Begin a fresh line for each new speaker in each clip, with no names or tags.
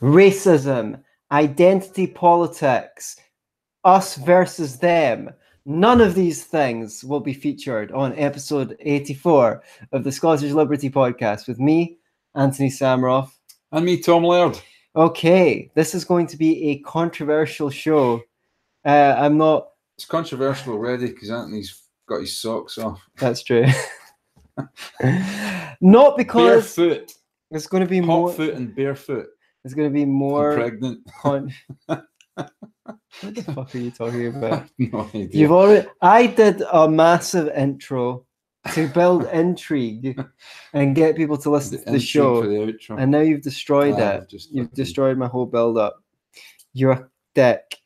racism, identity politics, us versus them. None of these things will be featured on episode 84 of the Scottish Liberty podcast with me, Anthony Sammeroff.
And me, Tom Laird.
Okay, this is going to be a controversial show. Uh, I'm not.
It's controversial already because Anthony's got his socks off.
That's true. not because
Barefoot.
it's going to be
Hot
more.
foot and barefoot.
It's going to be
I'm
more.
pregnant.
Con- what the fuck are you talking about?
no idea.
You've already. I did a massive intro to build intrigue and get people to listen to the show,
the
and now you've destroyed
Ah,
it. You've
fucking-
destroyed my whole build up. You're a dick.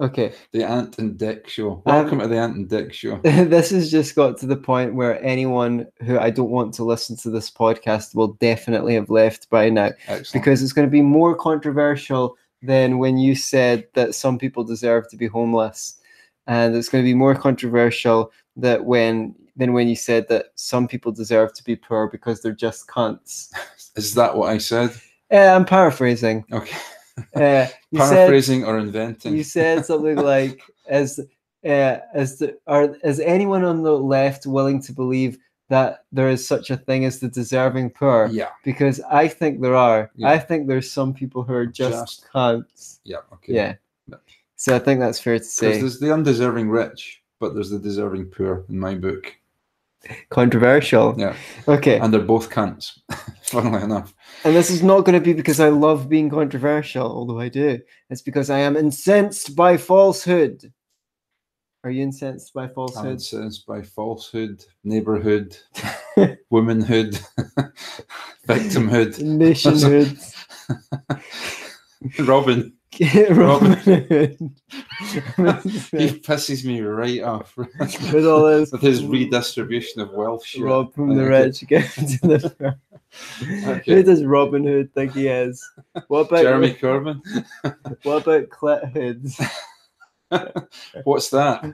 Okay,
the Ant and Dick show.
Um,
Welcome to the Ant and Dick show.
this has just got to the point where anyone who I don't want to listen to this podcast will definitely have left by now
Excellent.
because it's going to be more controversial than when you said that some people deserve to be homeless, and it's going to be more controversial that when than when you said that some people deserve to be poor because they're just cunts.
Is that what I said?
Uh, I'm paraphrasing.
Okay.
Uh, you said
Paraphrasing or inventing?
you said something like as uh, as the are is anyone on the left willing to believe that there is such a thing as the deserving poor?
yeah.
Because I think there are.
Yeah.
I think there's some people who are just,
Just.
cunts.
Yeah. Okay.
Yeah.
Yeah.
So I think that's fair to say.
there's the undeserving rich, but there's the deserving poor in my book.
Controversial.
Yeah.
Okay.
And they're both cunts, funnily enough.
And this is not going to be because I love being controversial, although I do. It's because I am incensed by falsehood. Are you incensed by
I'm
falsehood?
incensed by falsehood, neighborhood, womanhood, victimhood,
Nationhood.
Robin.
Robin Hood.
He pisses me right off
With all this
with his redistribution of wealth. shit.
rob from the rich, give to the poor.
Okay.
Who does Robin Hood think he is? What about
Jeremy Corbyn.
what about Clit Hoods?
What's that?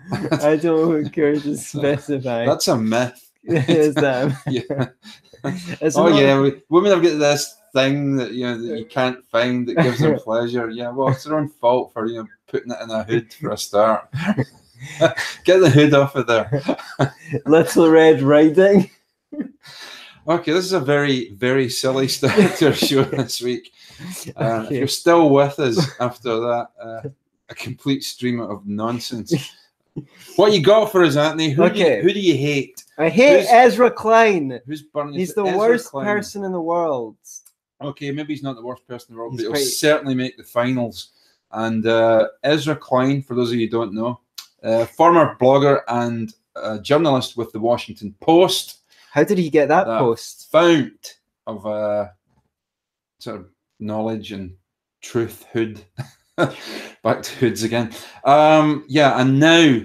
I don't care to specify.
That's a myth.
is that
Yeah.
it's
Oh
not-
yeah, we, women have got this thing that you know that you can't find that gives them pleasure. Yeah, well, it's their own fault for you know putting it in a hood for a start. Get the hood off of there.
Little Red Riding.
Okay, this is a very very silly start to our show this week. Uh, If you're still with us after that, uh, a complete stream of nonsense. What you got for us, Anthony? Who, do,
Okay.
you, who do you hate?
I hate
Who's-
Ezra Klein.
Who's burning?
He's the
Ezra
worst
Klein.
person in the world.
Okay, maybe he's not the worst person in the world,
He's
but he'll certainly make the finals. And uh, Ezra Klein, for those of you who don't know, uh, former blogger and uh, journalist with the Washington Post,
How did he get that
That-
post?
fount of uh, sort of knowledge and truth hood. Back to hoods again. Um, yeah, and now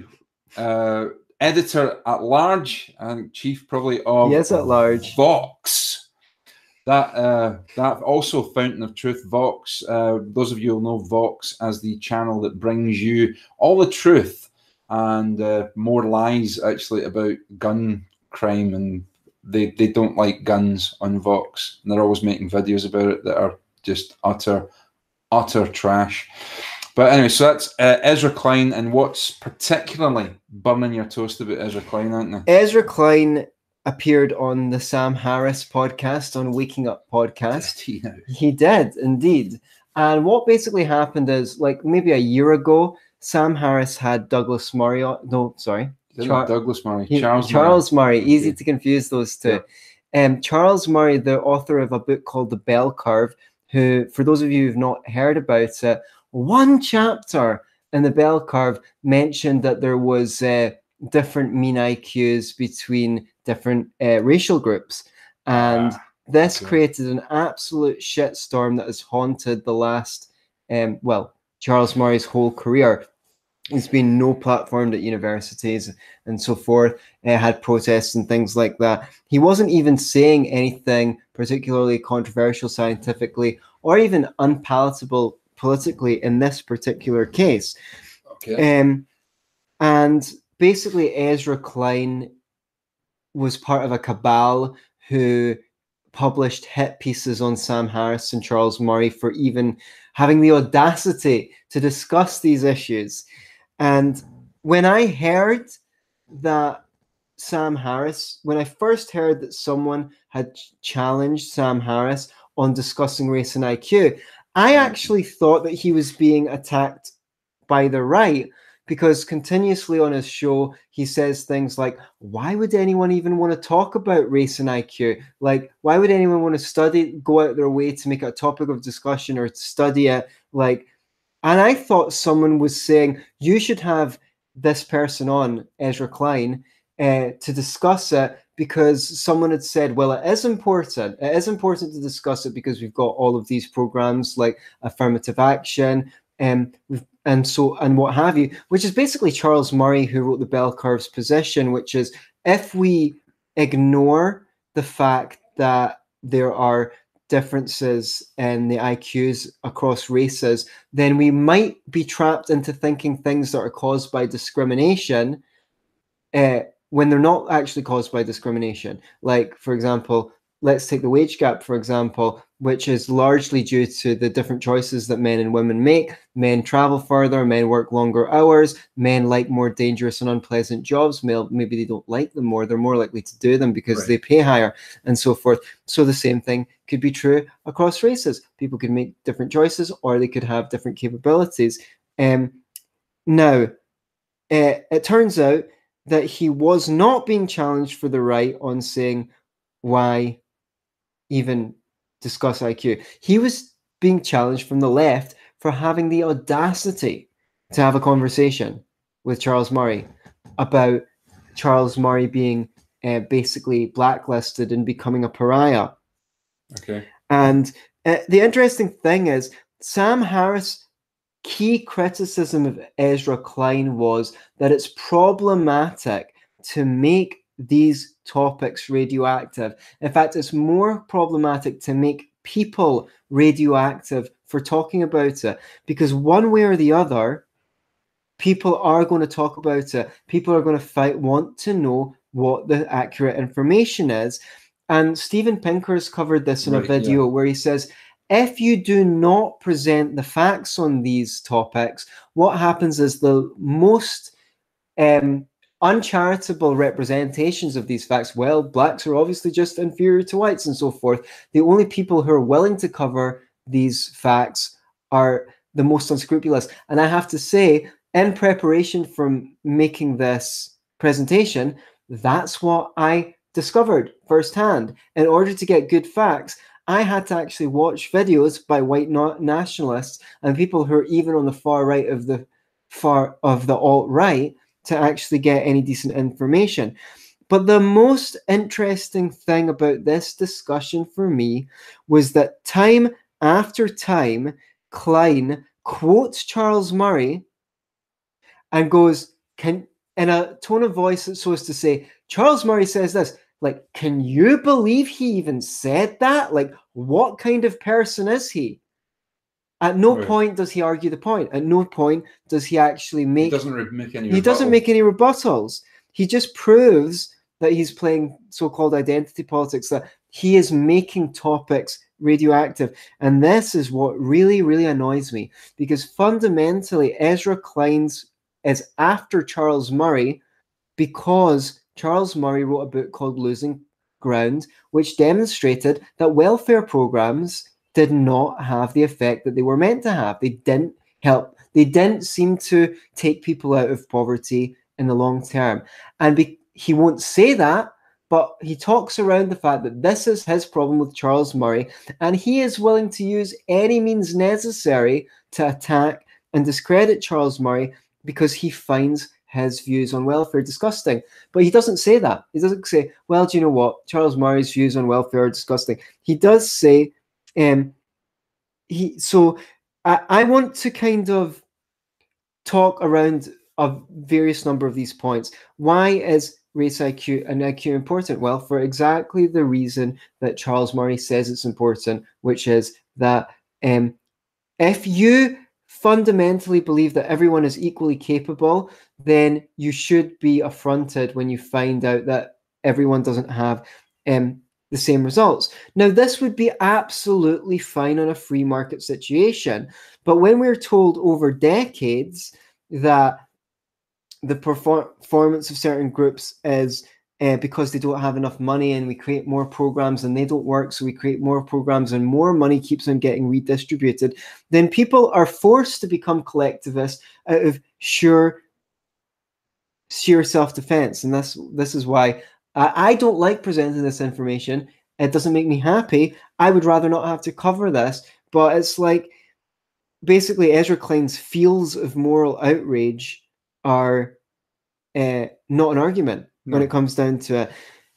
uh, editor at large and chief probably of
yes at large.
Vox. That uh, that also fountain of truth, Vox. Uh, those of you who know Vox as the channel that brings you all the truth and uh, more lies actually about gun crime, and they they don't like guns on Vox, and they're always making videos about it that are just utter utter trash. But anyway, so that's uh, Ezra Klein, and what's particularly burning your toast about Ezra Klein, aren't they?
Ezra Klein appeared on the Sam Harris podcast on Waking Up podcast.
You know.
He did indeed. And what basically happened is, like maybe a year ago, Sam Harris had Douglas Murray. On, no, sorry, Char-
Douglas Murray,
he-
Charles,
Charles Murray. Easy
Okay.
to confuse those two. Um, Charles Murray, the author of a book called The Bell Curve, who, for those of you who've not heard about it, one chapter in the Bell Curve mentioned that there was uh, different mean IQs between different uh, racial groups, and
Ah,
this
okay.
created an absolute shitstorm that has haunted the last, um, well, Charles Murray's whole career. He's been no platformed at universities and so forth. Uh, had protests and things like that. He wasn't even saying anything particularly controversial scientifically or even unpalatable politically in this particular case.
okay.
Um, and basically, Ezra Klein was part of a cabal who published hit pieces on Sam Harris and Charles Murray for even having the audacity to discuss these issues. And when I heard that Sam Harris, when I first heard that someone had challenged Sam Harris on discussing race and IQ, I mm. actually thought that he was being attacked by the right because continuously on his show he says things like why would anyone even want to talk about race and iq like why would anyone want to study go out their way to make it a topic of discussion or study it? Like and i thought someone was saying you should have this person on ezra klein uh, to discuss it because someone had said, well, it is important. It is important to discuss it because we've got all of these programs like affirmative action, and um, and so and what have you, which is basically Charles Murray who wrote the bell curves position, which is if we ignore the fact that there are differences in the IQs across races, then we might be trapped into thinking things that are caused by discrimination uh, when they're not actually caused by discrimination. Like, for example, let's take the wage gap, for example, which is largely due to the different choices that men and women make. Men travel further, men work longer hours, men like more dangerous and unpleasant jobs. Maybe they don't like them more, they're more likely to do them because right. they pay higher and so forth. So the same thing could be true across races. People could make different choices or they could have different capabilities. Um, now, uh, it turns out that he was not being challenged for the right on saying why even discuss IQ. He was being challenged from the left for having the audacity to have a conversation with Charles Murray about Charles Murray being uh, basically blacklisted and becoming a pariah.
Okay.
And uh, the interesting thing is, Sam Harris' key criticism of Ezra Klein was that it's problematic to make these topics radioactive. In fact, it's more problematic to make people radioactive for talking about it because one way or the other, people are going to talk about it. People are going to fight, want to know what the accurate information is. And Steven Pinker has covered this in right, a video yeah. where he says, if you do not present the facts on these topics, what happens is the most um, uncharitable representations of these facts. Well, blacks are obviously just inferior to whites and so forth. The only people who are willing to cover these facts are the most unscrupulous. And I have to say, in preparation for making this presentation, that's what I discovered firsthand. In order to get good facts, I had to actually watch videos by white nationalists and people who are even on the far right of the far of the alt right to actually get any decent information. But the most interesting thing about this discussion for me was that time after time, Klein quotes Charles Murray and goes, Can in a tone of voice so as to say, Charles Murray says this. Like, can you believe he even said that? Like, what kind of person is he? At no right. point does he argue the point. At no point does he actually make. He
doesn't make any.
He doesn't make any rebuttals. He just proves that he's playing so-called identity politics. That he is making topics radioactive, and this is what really, really annoys me because fundamentally, Ezra Klein's is after Charles Murray because Charles Murray wrote a book called Losing Ground, which demonstrated that welfare programs did not have the effect that they were meant to have. They didn't help. They didn't seem to take people out of poverty in the long term. And be, he won't say that, but he talks around the fact that this is his problem with Charles Murray, and he is willing to use any means necessary to attack and discredit Charles Murray because he finds his views on welfare disgusting. But he doesn't say that. He doesn't say, well, do you know what? Charles Murray's views on welfare are disgusting. He does say um, he so I, I want to kind of talk around a various number of these points. Why is race IQ and IQ important? Well, for exactly the reason that Charles Murray says it's important, which is that um, if you fundamentally believe that everyone is equally capable, then you should be affronted when you find out that everyone doesn't have um, the same results. Now, this would be absolutely fine on a free market situation. But when we're told over decades that the performance of certain groups is uh, because they don't have enough money and we create more programs and they don't work, so we create more programs and more money keeps on getting redistributed, then people are forced to become collectivists out of sheer sheer self-defense. And this this is why I, I don't like presenting this information. It doesn't make me happy. I would rather not have to cover this, but it's like basically Ezra Klein's feels of moral outrage are uh, not an argument no. when it comes down to it.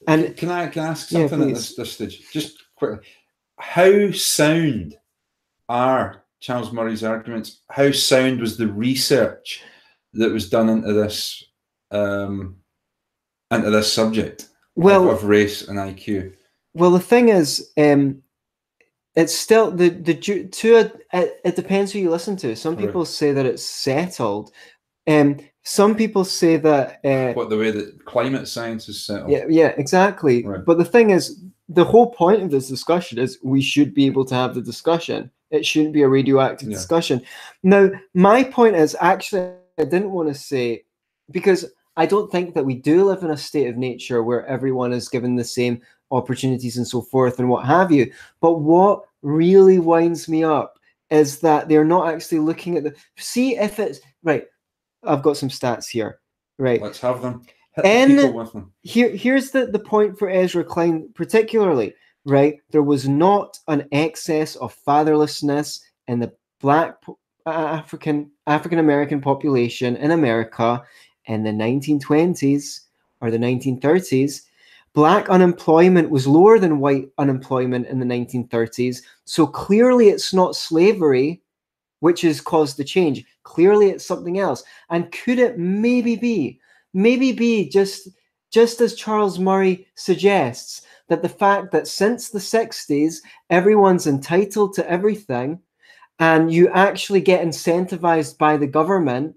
And
can I can I ask something yeah, at this, this stage? Just quickly, how sound are Charles Murray's arguments? How sound was the research that was done into this um, into this subject well, of, of race and IQ?
Well, the thing is, um, it's still the the to it, it depends who you listen to. Some people right. say that it's settled. Um, some people say that uh,
what the way that climate science is settled.
Yeah, yeah, exactly. Right. But the thing is, the whole point of this discussion is we should be able to have the discussion. It shouldn't be a radioactive yeah. discussion. Now, my point is actually, I didn't want to say because I don't think that we do live in a state of nature where everyone is given the same opportunities and so forth and what have you. But what really winds me up is that they're not actually looking at the see if it's right. I've got some stats here. Right.
Let's have them. and them.
here, here's the, the point for Ezra Klein, particularly, right? There was not an excess of fatherlessness in the black uh, African African American population in America in the 1920s or the 1930s, black unemployment was lower than white unemployment in the 1930s. So clearly it's not slavery which has caused the change. Clearly it's something else. And could it maybe be, maybe be just just as Charles Murray suggests, that the fact that since the 60s, everyone's entitled to everything, and you actually get incentivized by the government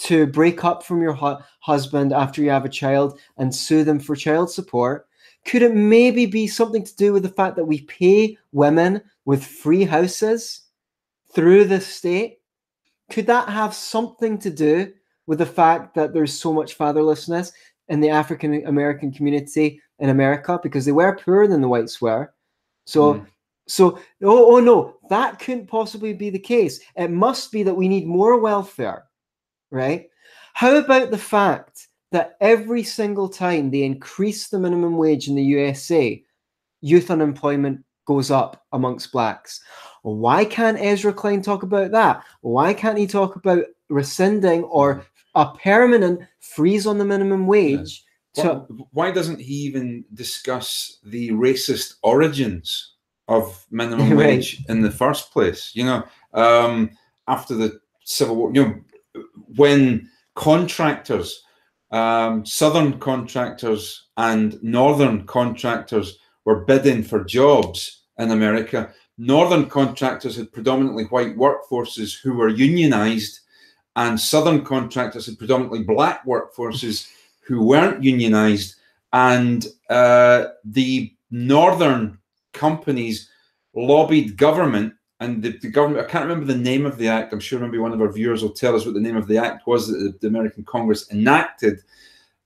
to break up from your hu- husband after you have a child and sue them for child support? Could it maybe be something to do with the fact that we pay women with free houses through the state? Could that have something to do with the fact that there's so much fatherlessness in the African American community in America because they were poorer than the whites were? So, mm. so oh, oh no, that couldn't possibly be the case. It must be that we need more welfare right? How about the fact that every single time they increase the minimum wage in the USA, youth unemployment goes up amongst blacks? Why can't Ezra Klein talk about that? Why can't he talk about rescinding or a permanent freeze on the minimum wage?
To... Why doesn't he even discuss the racist origins of minimum right. wage in the first place? You know, um, after the Civil War, you know, when contractors, um, southern contractors and northern contractors were bidding for jobs in America, northern contractors had predominantly white workforces who were unionized, and southern contractors had predominantly black workforces who weren't unionized. And uh, the northern companies lobbied government and the, the, government, I can't remember the name of the act. I'm sure maybe one of our viewers will tell us what the name of the act was that the American Congress enacted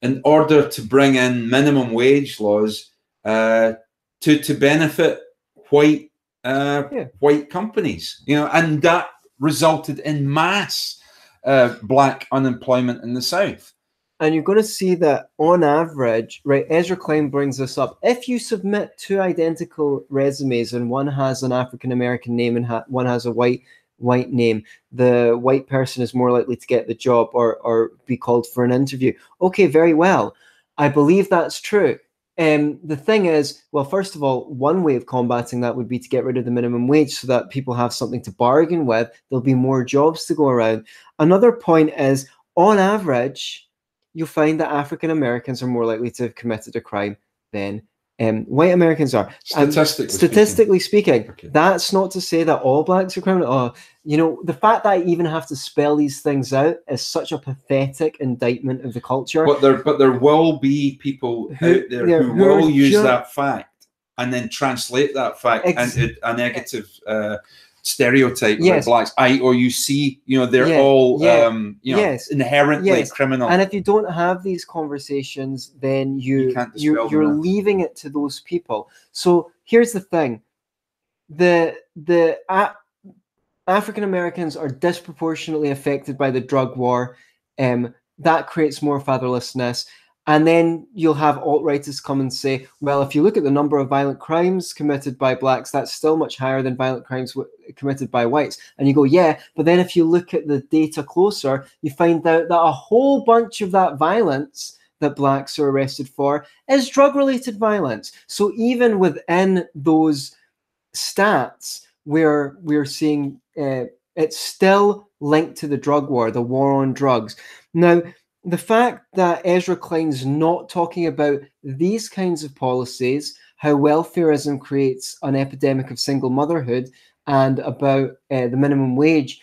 in order to bring in minimum wage laws uh, to to benefit white uh, yeah. white companies. You know, and that resulted in mass uh, black unemployment in the South.
And you're going to see that on average, right? Ezra Klein brings this up. If you submit two identical resumes and one has an African American name and ha- one has a white white name, the white person is more likely to get the job or or be called for an interview. Okay, very well. I believe that's true. Um, the thing is, well, first of all, one way of combating that would be to get rid of the minimum wage so that people have something to bargain with. There'll be more jobs to go around. Another point is, on average, you'll find that African Americans are more likely to have committed a crime than um, white Americans are.
Statistically,
statistically speaking, speaking okay. that's not to say that all blacks are criminal. Oh, you know, the fact that I even have to spell these things out is such a pathetic indictment of the culture.
But there, but there will be people who, out there who, who will use that fact and then translate that fact
Ex-
into a negative uh, stereotype
Yes.
blacks. I or you see, you know, they're
Yeah,
all
yeah,
um, you know
yes,
inherently
yes.
criminal.
And if you don't have these conversations, then you,
You can't
you
dispel them
you're leaving it to those people. So here's the thing: the the A- African Americans are disproportionately affected by the drug war. Um, that creates more fatherlessness. And then you'll have alt-righters come and say, well, if you look at the number of violent crimes committed by blacks, that's still much higher than violent crimes w- committed by whites. And you go, yeah, but then if you look at the data closer, you find out that a whole bunch of that violence that blacks are arrested for is drug-related violence. So even within those stats, where we're seeing uh, it's still linked to the drug war, the war on drugs. Now, the fact that Ezra Klein's not talking about these kinds of policies, how welfareism creates an epidemic of single motherhood, and about uh, the minimum wage,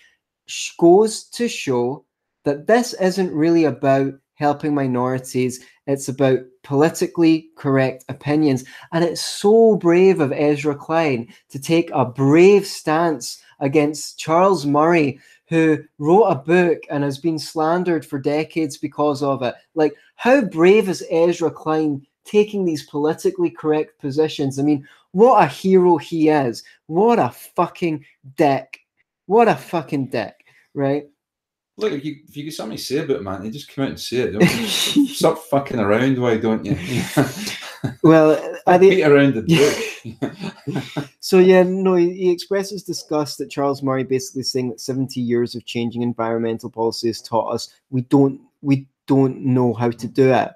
goes to show that this isn't really about helping minorities. It's about politically correct opinions. And it's so brave of Ezra Klein to take a brave stance against Charles Murray, who wrote a book and has been slandered for decades because of it. Like, how brave is Ezra Klein taking these politically correct positions? I mean, what a hero he is. What a fucking dick. What a fucking dick, right?
Look, if you if you get something to say about it, man, you just come out and say it. Don't you? Stop fucking around, why don't you?
well, I think.
Around the bush.
So yeah, no, he, he expresses disgust that Charles Murray basically saying that 70 years of changing environmental policy has taught us we don't we don't know how to do it.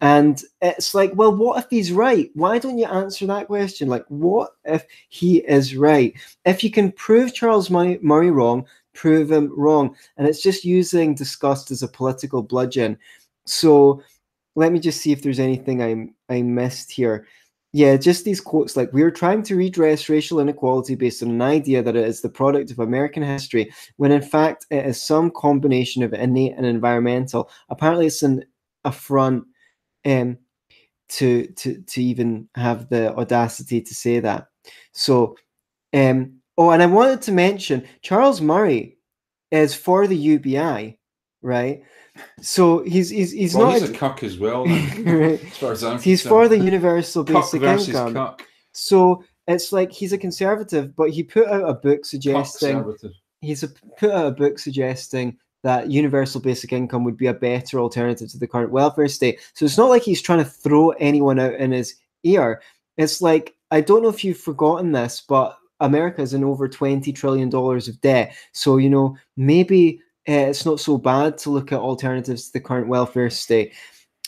And it's like, well, what if he's right? Why don't you answer that question? Like, what if he is right? If you can prove Charles Murray, Murray wrong, prove him wrong. And it's just using disgust as a political bludgeon. So let me just see if there's anything I I missed here. Yeah, just these quotes like we are trying to redress racial inequality based on an idea that it is the product of American history, when in fact it is some combination of innate and environmental. Apparently, it's an affront um, to to to even have the audacity to say that. So, um, oh, and I wanted to mention Charles Murray is for the UBI, right? So he's he's he's
well,
not
he's a cuck as well.
Right.
as far as I'm
he's
concerned.
for the universal basic income.
cuck.
So it's like he's a conservative, but he put out a book suggesting he's a, put out a book suggesting that universal basic income would be a better alternative to the current welfare state. So it's not like he's trying to throw anyone out in his ear. It's like I don't know if you've forgotten this, but America is in over twenty trillion dollars of debt. So you know maybe it's not so bad to look at alternatives to the current welfare state.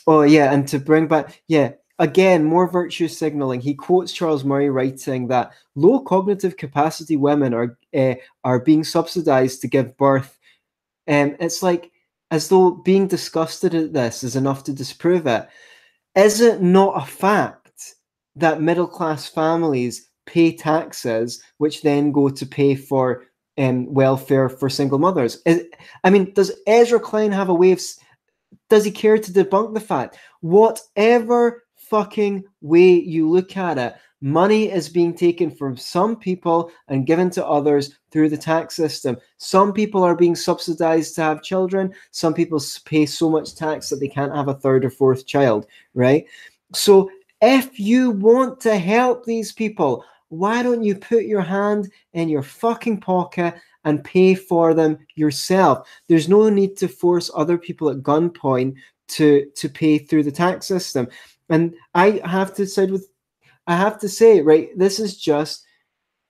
Oh yeah, and to bring back yeah again more virtue signaling. He quotes Charles Murray writing that low cognitive capacity women are uh, are being subsidized to give birth. Um, it's like as though being disgusted at this is enough to disprove it. Is it not a fact that middle class families pay taxes, which then go to pay for um, welfare for single mothers? Is, I mean, does Ezra Klein have a way of? Does he care to debunk the fact? Whatever fucking way you look at it, money is being taken from some people and given to others through the tax system. Some people are being subsidized to have children. Some people pay so much tax that they can't have a third or fourth child, right? So if you want to help these people, why don't you put your hand in your fucking pocket and pay for them yourself? There's no need to force other people at gunpoint to to pay through the tax system. And I have to side with I have to say, right, this is just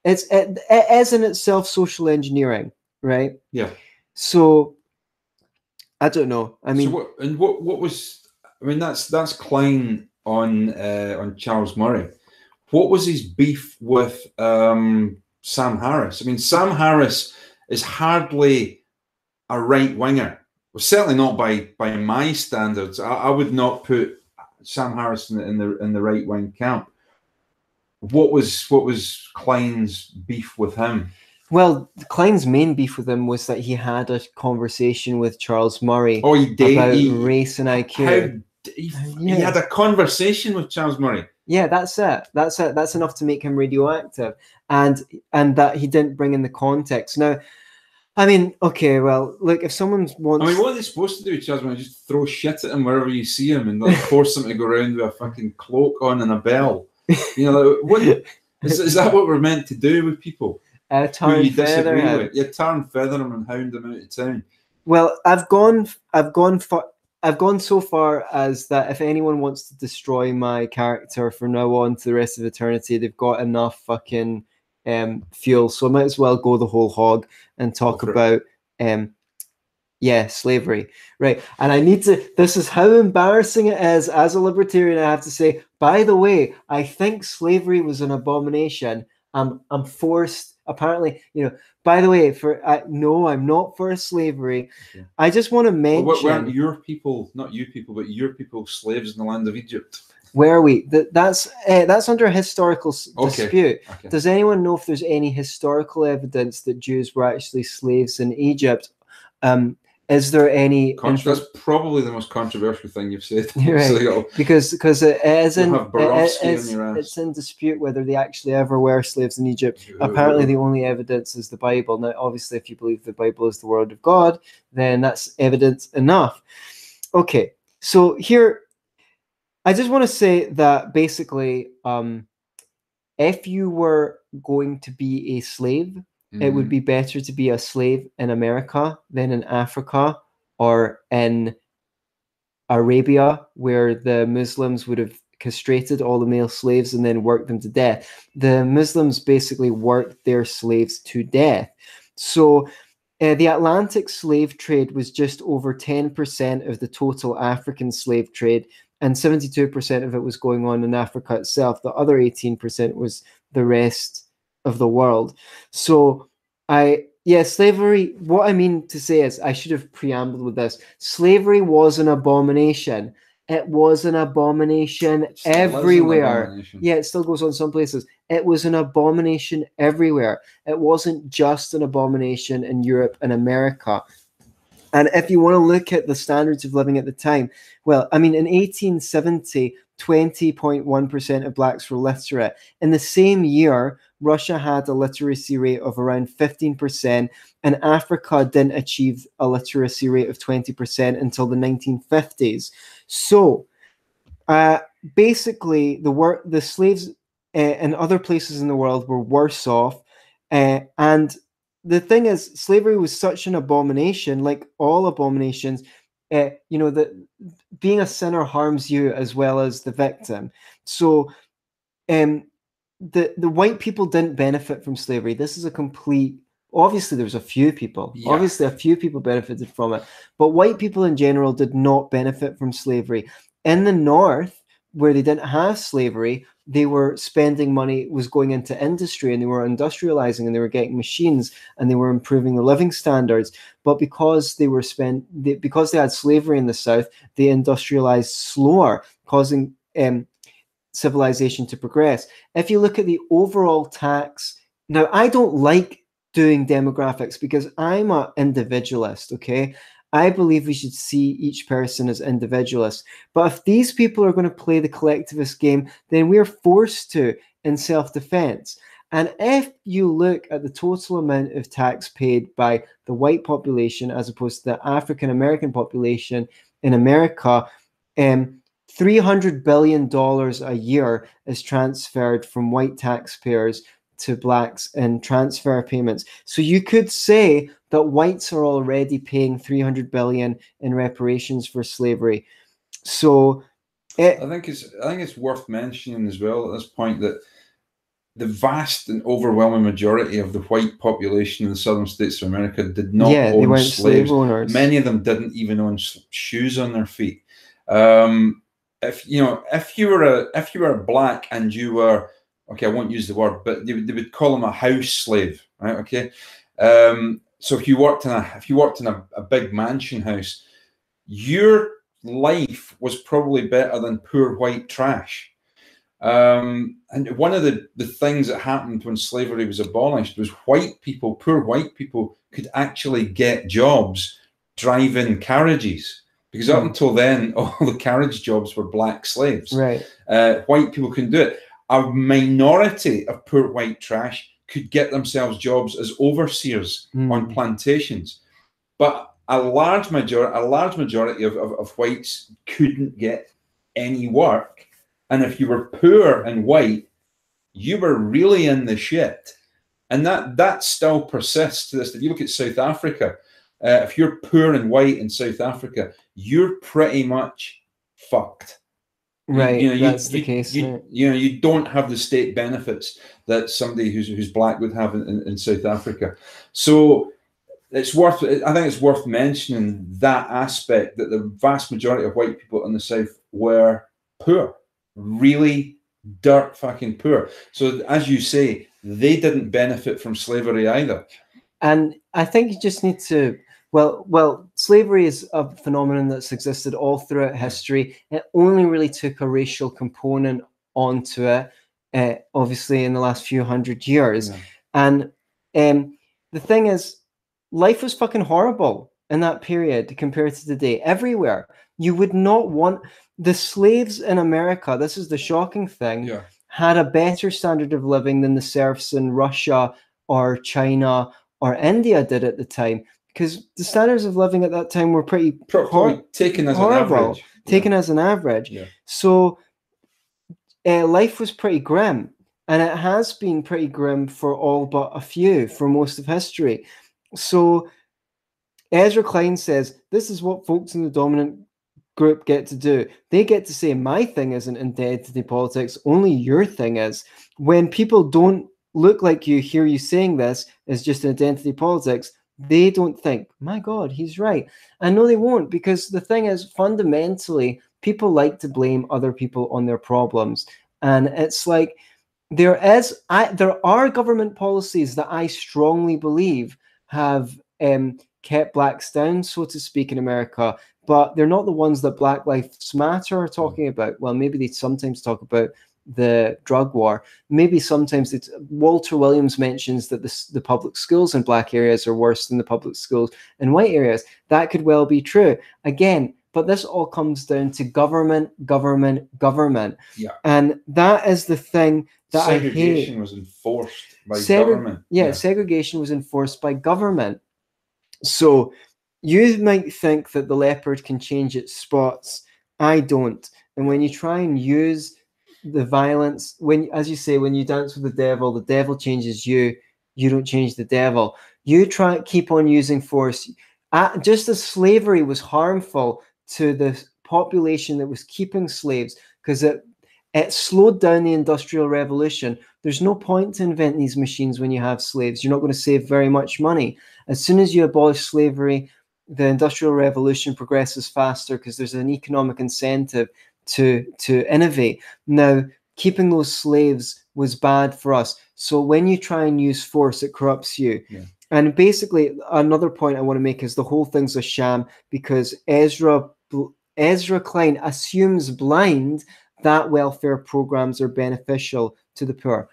it's it, it is in itself social engineering, right?
Yeah.
So I don't know. I mean,
so what, and what what was? I mean, that's that's Klein on uh, on Charles Murray. What was his beef with um, Sam Harris? I mean, Sam Harris is hardly a right winger. Well, certainly not by by my standards. I, I would not put Sam Harris in the, in the in the right wing camp. What was what was Klein's beef with him?
well, Klein's main beef with him was that he had a conversation with Charles Murray
Oh, he did.
about
He,
race and IQ.
d- he,
Yeah.
he had a conversation with Charles Murray.
Yeah, that's it. That's it. That's enough to make him radioactive, and and that he didn't bring in the context. Now, I mean, okay, well, look, if someone wants,
I mean, what are they supposed to do, Jasmine? Just throw shit at him wherever you see him and like force him to go around with a fucking cloak on and a bell. You know, like, what is, is that what we're meant to do with people?
uh,
Who
tar
you
feather
disagree
him.
with? You tar and feather them and hound them out of town.
Well, I've gone, I've gone for, I've gone so far as that if anyone wants to destroy my character from now on to the rest of eternity, they've got enough fucking um, fuel. So I might as well go the whole hog and talk
Go for it.
about, um, yeah, slavery, right? And I need to. This is how embarrassing it is as a libertarian. I have to say. By the way, I think slavery was an abomination. I'm, I'm forced. Apparently, you know. By the way, for I, no, I'm not for slavery.
Okay.
I just want to
Well,
mention
what, weren't your people, not you people, but your people, slaves in the land of Egypt?
where are we? That that's uh, that's under a historical
Okay.
dispute.
Okay.
Does anyone know if there's any historical evidence that Jews were actually slaves in Egypt? Um, is there any?
That's probably the most controversial thing you've said.
Right.
So
because because it is in it- it's,
ass.
it's in dispute whether they actually ever were slaves in Egypt. Apparently, the only evidence is the Bible. Now, obviously, if you believe the Bible is the word of God, then that's evidence enough. Okay, so here, I just want to say that basically, um, if you were going to be a slave, it would
Mhm.
be better to be a slave in America than in Africa or in Arabia, where the Muslims would have castrated all the male slaves and then worked them to death. The Muslims basically worked their slaves to death. So uh, the Atlantic slave trade was just over 10% of the total African slave trade, and 72% of it was going on in Africa itself. The other 18% was the rest of the world. So I yeah, slavery. What I mean to say is, I should have preambled with this. Slavery was an abomination. It was an abomination
is an
everywhere.
abomination.
Yeah, it still goes on some places. It was an abomination everywhere. It wasn't just an abomination in Europe and America. And if you want to look at the standards of living at the time, well, I mean, in 1870, 20.1% of blacks were literate. In the same year, Russia had a literacy rate of around 15%, and Africa didn't achieve a literacy rate of 20% until the 1950s. So, uh, basically, the work the slaves uh, in other places in the world were worse off, uh, and the thing is, slavery was such an abomination, like all abominations. Uh, you know that being a sinner harms you as well as the victim. So, um, the the white people didn't benefit from slavery. This is a complete. Obviously, there was a few people.
Yeah.
Obviously, a few people benefited from it, but white people in general did not benefit from slavery. In the North, where they didn't have slavery, they were spending money was going into industry and they were industrializing and they were getting machines and they were improving the living standards. But because they were spent, they, because they had slavery in the South, they industrialized slower, causing um, civilization to progress. If you look at the overall tax, now I don't like doing demographics because I'm an individualist, okay? I believe we should see each person as individualists. But if these people are going to play the collectivist game, then we're forced to in self defense. And if you look at the total amount of tax paid by the white population as opposed to the African American population in America, um, $300 billion a year is transferred from white taxpayers to blacks in transfer payments. So you could say that whites are already paying 300 billion in reparations for slavery. So it,
I think it's I think it's worth mentioning as well at this point that the vast and overwhelming majority of the white population in the southern states of America did not
yeah, they
own
weren't
slaves.
slave owners.
Many of them didn't even own shoes on their feet. Um, if you know, if you were a if you were black and you were okay, I won't use the word, but they, would- they would call them a house slave, right? Okay. Um, so if you worked in a if you worked in a, a big mansion house, your life was probably better than poor white trash. Um, and one of the, the things that happened when slavery was abolished was white people, poor white people, could actually get jobs driving carriages. because up
Hmm.
until then, all the carriage jobs were black slaves.
Right.
Uh, white people couldn't do it. A minority of poor white trash could get themselves jobs as overseers
Mm.
on plantations, but a large majority, a large majority of, of, of whites couldn't get any work. And if you were poor and white, you were really in the shit. And that that still persists to this. If you look at South Africa, uh, if you're poor and white in South Africa, you're pretty much fucked. You-
Right.
you know, you-
That's the
you-
case.
You,
right.
you know, you don't have the state benefits that somebody who's who's black would have in, in, in South Africa. So it's worth. I think it's worth mentioning that aspect that the vast majority of white people in the South were poor, really dirt fucking poor. So as you say, they didn't benefit from slavery either.
And I think you just need to well, well, slavery is a phenomenon that's existed all throughout history. It only really took a racial component onto it, uh, obviously, in the last few hundred years.
Yeah.
And um, the thing is, life was fucking horrible in that period compared to today. Everywhere, you would not want the slaves in America. This is the shocking thing.
Yeah.
Had a better standard of living than the serfs in Russia or China or India did at the time, because the standards of living at that time were pretty hor-
taken as
horrible.
an average.
taken as an average.
Yeah.
So uh, life was pretty grim, and it has been pretty grim for all but a few for most of history. So Ezra Klein says this is what folks in the dominant group get to do. They get to say my thing isn't identity politics, only your thing is. When people don't look like you, hear you saying this is just identity politics. They don't think, my God, he's right. I know they won't because the thing is, fundamentally, people like to blame other people on their problems, and it's like there is, I there are government policies that I strongly believe have um, kept blacks down, so to speak, in America, but they're not the ones that Black Lives Matter are talking about. Well, maybe they sometimes talk about the drug war. Maybe sometimes it's Walter Williams mentions that the, the public schools in black areas are worse than the public schools in white areas. That could well be true. Again, but this all comes down to government, government, government.
Yeah.
And that is the thing that I hate.
Segregation was enforced by
Segre-
government.
Yeah, segregation was enforced by government. So you might think that the leopard can change its spots. I don't. And when you try and use the violence, when as you say, when you dance with the devil, the devil changes you. You don't change the devil. You try keep on using force. Uh, just as slavery was harmful to the population that was keeping slaves, because it it slowed down the industrial revolution. There's no point to invent these machines when you have slaves. You're not going to save very much money. As soon as you abolish slavery, the industrial revolution progresses faster because there's an economic incentive to to innovate. Now, keeping those slaves was bad for us. So when you try and use force, it corrupts you.
Yeah.
And basically, another point I want to make is the whole thing's a sham because Ezra Ezra Klein assumes blind that welfare programs are beneficial to the poor.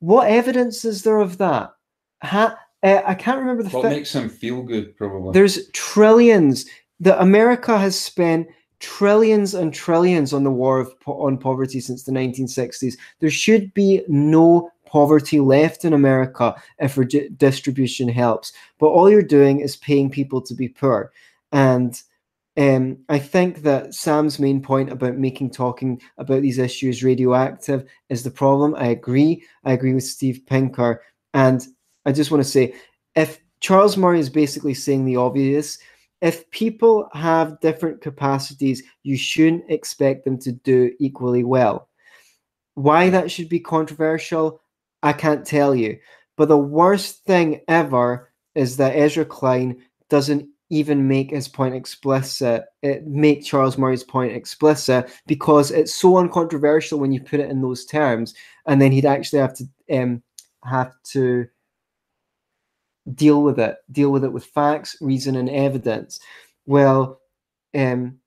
What evidence is there of that? Ha, uh, I can't remember the fi-
makes him feel good, probably.
there's trillions. that America has spent trillions and trillions on the war of on poverty since the 1960s. There should be no poverty left in America if redistribution helps. But all you're doing is paying people to be poor. And um, I think that Sam's main point about making talking about these issues radioactive is the problem. I agree. I agree with Steve Pinker. And I just want to say if Charles Murray is basically saying the obvious, if people have different capacities, you shouldn't expect them to do equally well. Why that should be controversial, I can't tell you. But the worst thing ever is that Ezra Klein doesn't even make his point explicit, it make Charles Murray's point explicit because it's so uncontroversial when you put it in those terms, and then he'd actually have to um have to deal with it, deal with it with facts, reason, and evidence. Well, um,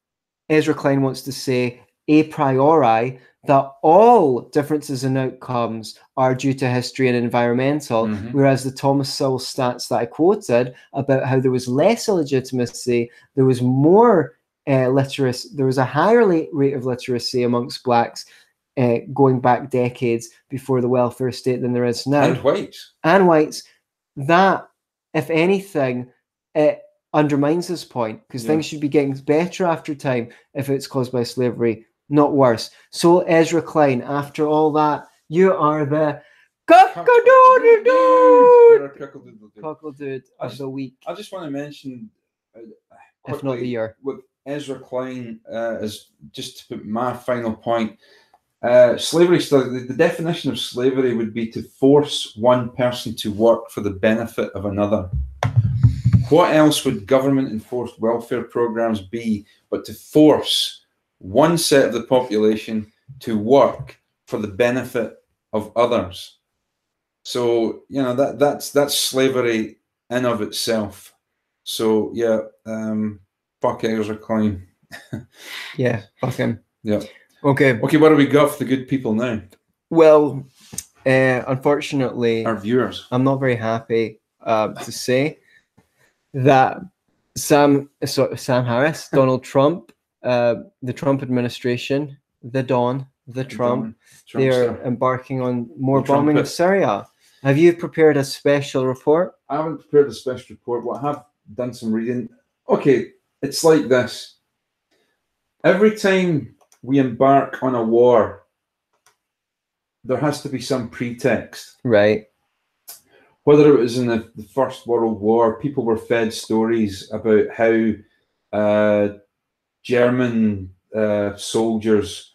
Ezra Klein wants to say a priori that all differences in outcomes are due to history and environmental,
Mhm.
whereas the Thomas Sowell stats that I quoted about how there was less illegitimacy, there was more uh, literacy. There was a higher rate of literacy amongst blacks uh, going back decades before the welfare state than there is now,
And whites.
and whites. That, if anything, it undermines this point because
Yeah.
things should be getting better after time if it's caused by slavery, not worse. So Ezra Klein, after all that, you are the cock-a-doodle-doo
You're a cockle-doodle-doo.
dude of the week,
I just want to mention, uh,
if not the
quickly,
year.
with Ezra Klein, uh, as just to put my final point, uh, slavery. So the, the definition of slavery would be to force one person to work for the benefit of another. What else would government enforced welfare programs be but to force one set of the population to work for the benefit of others? So you know that that's that's slavery in of itself. So yeah, um, fuck Ezra Klein.
Yeah, fuck him.
Yeah.
Okay.
Okay, what do we got for the good people now?
Well, uh, unfortunately,
Our viewers.
I'm not very happy uh, to say that Sam so, Sam Harris, Donald Trump, uh, the Trump administration, the Don, the Trump, they are embarking on more
The
bombing of. Syria. Have you prepared a special report?
I haven't prepared a special report, but I have done some reading. Okay, it's like this. Every time we embark on a war, there has to be some pretext.
Right.
Whether it was in the, the First World War, people were fed stories about how uh, German uh, soldiers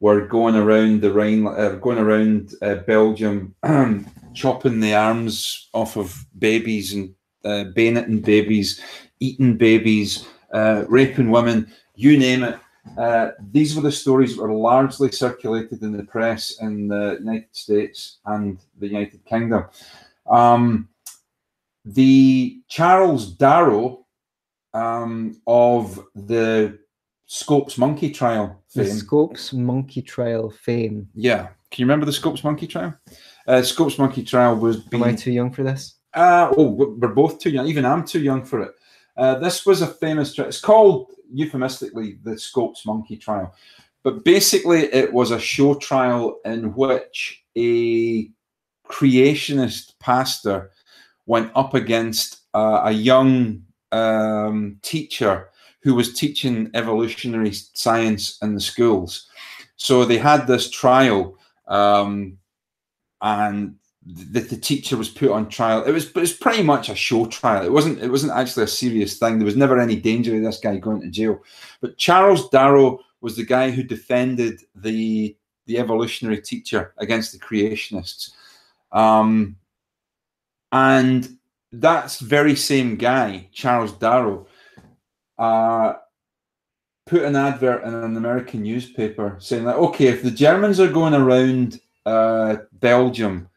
were going around the Rhine, uh, going around uh, Belgium, chopping the arms off of babies and uh, bayoneting babies, eating babies, uh, raping women, you name it. Uh, these were the stories that were largely circulated in the press in the United States and the United Kingdom. Um, the Charles Darrow um, of the Scopes Monkey Trial fame. The.
Scopes Monkey Trial fame.
Yeah. Can you remember the Scopes Monkey Trial? Uh, Scopes Monkey Trial was
Am I
being
too young for this?
uh, oh, we're both too young. Even I'm too young for it. Uh, this was a famous trial. It's called euphemistically the Scopes Monkey Trial. But basically, it was a show trial in which a creationist pastor went up against uh, a young um, teacher who was teaching evolutionary science in the schools. So they had this trial, um, and the, the teacher was put on trial. It was, it was pretty much a show trial. It wasn't, it wasn't actually a serious thing. There was never any danger of this guy going to jail. But Charles Darrow was the guy who defended the the evolutionary teacher against the creationists, um, and that's very same guy, Charles Darrow, uh, put an advert in an American newspaper saying that okay, if the Germans are going around uh, Belgium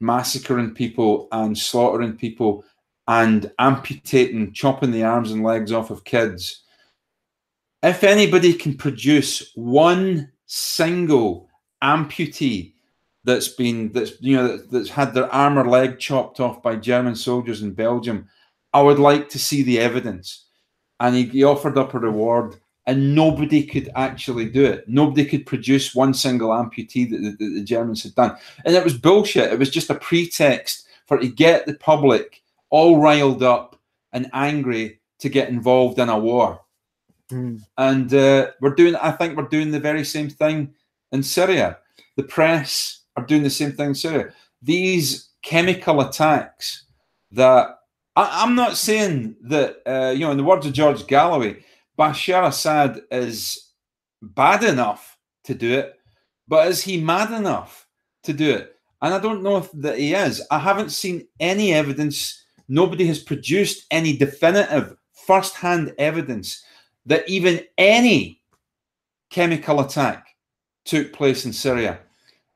massacring people and slaughtering people and amputating, chopping the arms and legs off of kids. If anybody can produce one single amputee that's been that's you know that, that's had their arm or leg chopped off by German soldiers in Belgium, I would like to see the evidence. And he, he offered up a reward, and nobody could actually do it. Nobody could produce one single amputee that, that, that the Germans had done, and it was bullshit. It was just a pretext for to get the public all riled up and angry to get involved in a war.
Hmm.
And uh, we're doing, I think we're doing the very same thing in Syria. The press are doing the same thing in Syria. These chemical attacks that I, I'm not saying that, uh, you know, in the words of George Galloway, Bashar Assad is bad enough to do it, but is he mad enough to do it? And I don't know if that he is. I haven't seen any evidence. Nobody has produced any definitive first-hand evidence that even any chemical attack took place in Syria.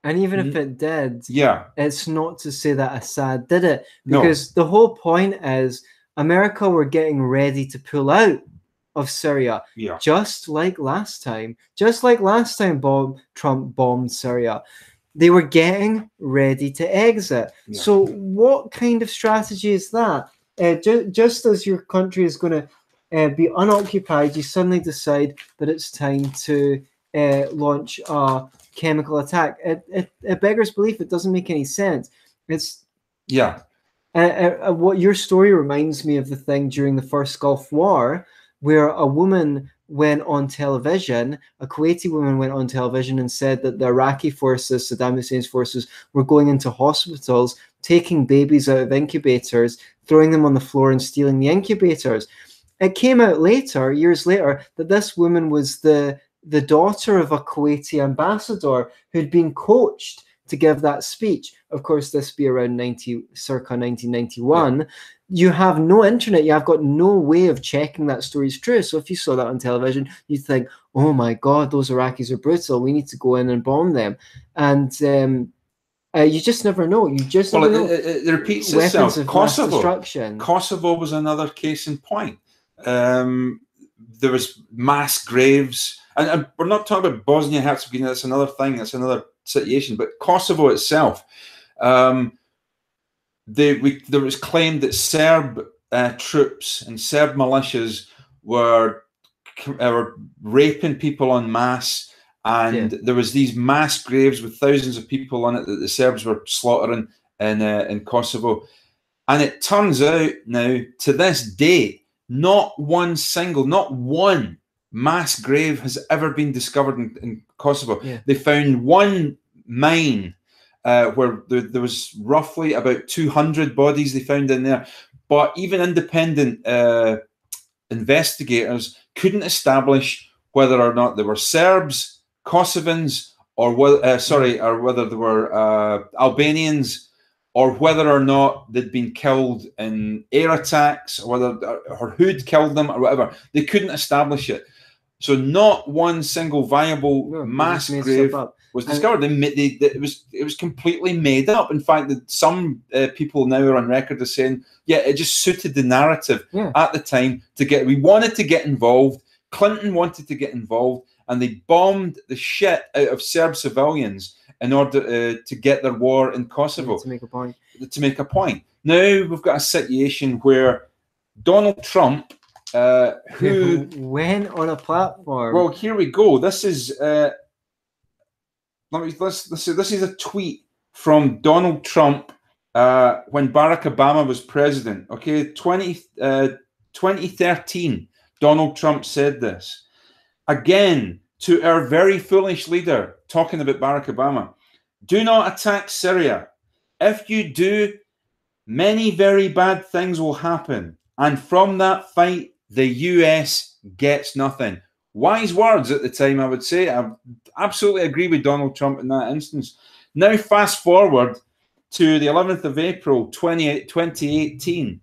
And even if it did,
Yeah,
it's not to say that Assad did it
No.
because the whole point is America were getting ready to pull out of Syria,
yeah.
just like last time. Just like last time bomb, Trump bombed Syria. They were getting ready to exit.
Yeah.
So, what kind of strategy is that? Uh, ju- just as your country is going to uh, be unoccupied, you suddenly decide that it's time to uh, launch a chemical attack. It, it, it beggars belief. It doesn't make any sense. It's
yeah.
Uh, uh, what your story reminds me of the thing during the first Gulf War, where a woman went on television, a Kuwaiti woman went on television and said that the Iraqi forces, Saddam Hussein's forces, were going into hospitals, taking babies out of incubators, throwing them on the floor, and stealing the incubators. It came out later, years later, that this woman was the the daughter of a Kuwaiti ambassador who'd been coached to give that speech. Of course, this be around 90, circa 1991. Yeah. You have no internet. You have got no way of checking that story is true. So if you saw that on television, you'd think, "Oh my God, those Iraqis are brutal. We need to go in and bomb them." And um, uh, you just never know. You just well,
it, it, it, repeats Weapons itself. Kosovo. Kosovo was another case in point. Um, there was mass graves and, and we're not talking about Bosnia Herzegovina. That's another thing. That's another situation. But Kosovo itself, um, they, we, there was claimed that Serb uh, troops and Serb militias were, uh, were raping people en masse, and yeah. there was these mass graves with thousands of people on it that the Serbs were slaughtering in uh, in Kosovo. And it turns out now, to this day, not one single, not one mass grave has ever been discovered in, in Kosovo. Yeah. They found one mine uh, where there, there, was roughly about 200 bodies they found in there. But even independent uh, investigators couldn't establish whether or not there were Serbs, Kosovans, or whether, uh, sorry, or whether there were uh, Albanians, or whether or not they'd been killed in air attacks, or whether or who'd killed them, or whatever. They couldn't establish it. So not one single viable no, mass grave was discovered. They, they, it was it was completely made up. In fact, that some uh, people now are on record as saying, yeah, it just suited the narrative yeah. at the time to get. We wanted to get involved. Clinton wanted to get involved, and they bombed the shit out of Serb civilians in order uh, to get their war in Kosovo.
to make a point.
To make a point. Now we've got a situation where Donald Trump uh, who
went on a platform.
Well, here we go. This is uh, let me let's, let's see, this is a tweet from Donald Trump uh, when Barack Obama was president. Okay, 20, uh, 2013, Donald Trump said this again to our very foolish leader, talking about Barack Obama. Do not attack Syria. If you do, many very bad things will happen. And from that fight, the US gets nothing. Wise words at the time, I would say. I absolutely agree with Donald Trump in that instance. Now, fast forward to the 11th of April 20, 2018,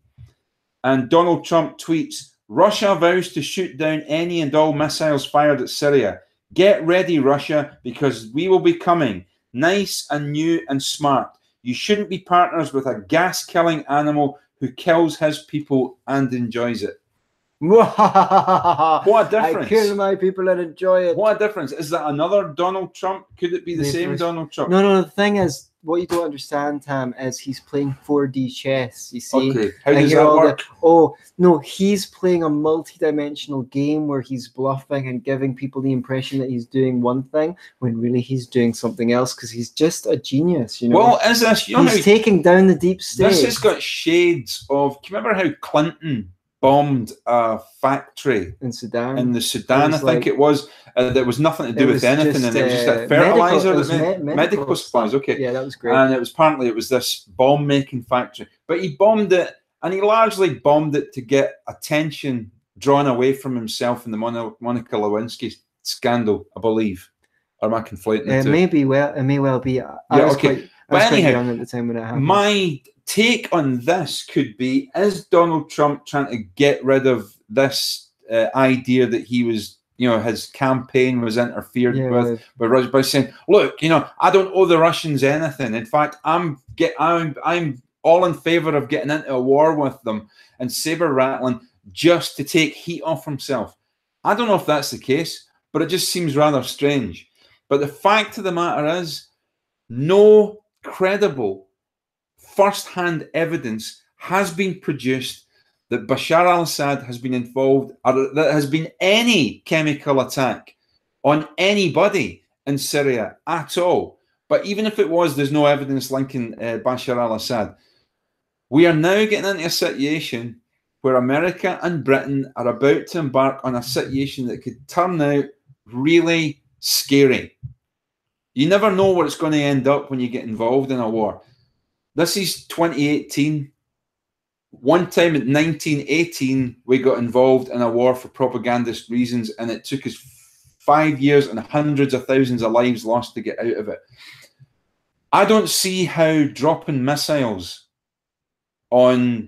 and Donald Trump tweets Russia vows to shoot down any and all missiles fired at Syria. Get ready, Russia, because we will be coming. Nice and new and smart. You shouldn't be partners with a gas killing animal who kills his people and enjoys it.
What a difference! I kill my people and enjoy it.
What a difference! Is that another Donald Trump? Could it be the Maybe same Donald Trump?
No, no. The thing is, what you don't understand, Tam, is he's playing 4D chess. You see?
Okay. How does that work? The,
oh no, he's playing a multi-dimensional game where he's bluffing and giving people the impression that he's doing one thing when really he's doing something else because he's just a genius. You know.
Well, is this? You
know he's taking down the deep state.
This has got shades of. Do you remember how Clinton? Bombed a factory
in Sudan.
In the Sudan, I think like, it was. Uh, there was nothing to do with anything, just, and it was just a uh, fertilizer,
medical, medical, medical
supplies. Okay,
yeah, that was great.
And it was apparently it was this bomb making factory, but he bombed it, and he largely bombed it to get attention drawn away from himself in the Monica Lewinsky scandal, I believe. Or am I conflating
it? Uh, maybe well, it may well be. I yeah, okay. Quite, but anyhow, at the time when it happened.
My take on this could be is Donald Trump trying to get rid of this uh, idea that he was, you know, his campaign was interfered yeah, with by Russia by saying, look, you know, I don't owe the Russians anything. In fact, I'm get I'm I'm all in favor of getting into a war with them and saber rattling just to take heat off himself. I don't know if that's the case, but it just seems rather strange. But the fact of the matter is, no credible first-hand evidence has been produced that Bashar al Assad has been involved, or that has been any chemical attack on anybody in Syria at all. But even if it was, there's no evidence linking uh, Bashar al Assad. We are now getting into a situation where America and Britain are about to embark on a situation that could turn out really scary. You never know where it's going to end up when you get involved in a war. This is 2018. One time in 1918, we got involved in a war for propagandist reasons, and it took us five years and hundreds of thousands of lives lost to get out of it. I don't see how dropping missiles on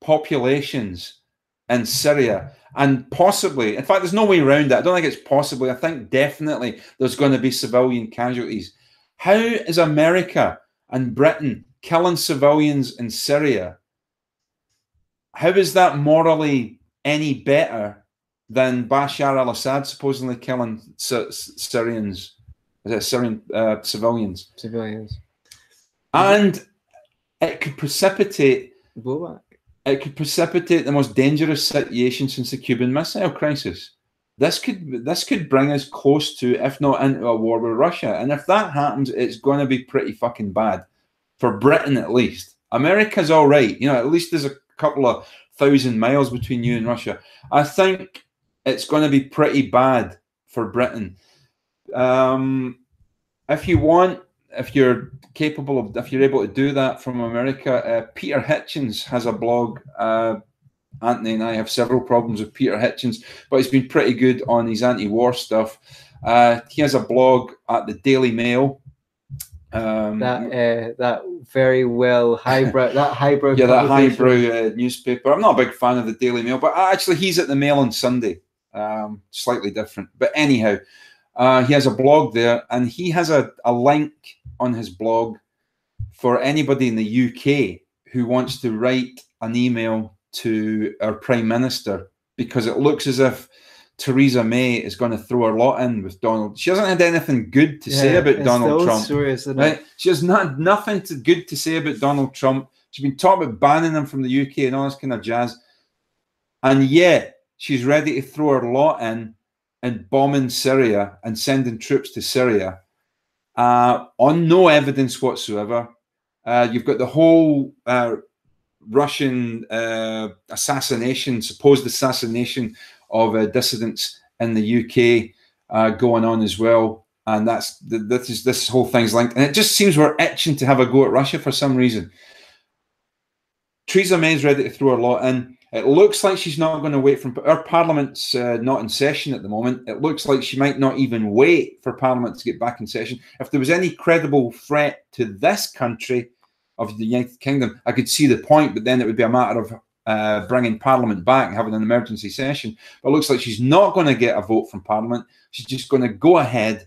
populations in Syria and possibly, in fact, there's no way around it. I don't think it's possibly. I think definitely there's going to be civilian casualties. How is America and Britain killing civilians in Syria? How is that morally any better than Bashar al-Assad supposedly killing Syrians, Syrian uh, civilians?
Civilians,
and it could precipitate
blowback
it could precipitate the most dangerous situation since the Cuban Missile Crisis. This could this could bring us close to, if not into a war with Russia. And if that happens, it's going to be pretty fucking bad for Britain at least. America's all right, you know. At least there's a couple of thousand miles between you and Russia. I think it's going to be pretty bad for Britain. Um, if you want if you're capable of, if you're able to do that from America, uh, Peter Hitchens has a blog. Uh, Anthony and I have several problems with Peter Hitchens, but he's been pretty good on his anti-war stuff. Uh, he has a blog at the Daily Mail.
Um, that uh, that very well highbrow that highbrow
yeah that highbrow uh, newspaper. I'm not a big fan of the Daily Mail, but actually he's at the Mail on Sunday. Um, slightly different, but anyhow, uh, he has a blog there, and he has a, a link on his blog for anybody in the UK who wants to write an email to our Prime Minister because it looks as if Theresa May is going to throw her lot in with Donald. She hasn't had anything good to yeah, say about Donald Trump.
Story,
right? She has not nothing to, good to say about Donald Trump. She's been talking about banning him from the UK and all this kind of jazz. And yet she's ready to throw her lot in and bombing Syria and sending troops to Syria uh, on no evidence whatsoever. Uh, you've got the whole uh, Russian uh, assassination, supposed assassination of dissidents in the UK uh, going on as well. And that's this is this whole thing's linked, and it just seems we're itching to have a go at Russia for some reason. Theresa May's ready to throw her lot in. It looks like she's not going to wait for our parliament's uh, not in session at the moment. It looks like she might not even wait for parliament to get back in session. If there was any credible threat to this country of the United Kingdom, I could see the point, but then it would be a matter of uh, bringing parliament back having an emergency session. But it looks like she's not going to get a vote from parliament. She's just going to go ahead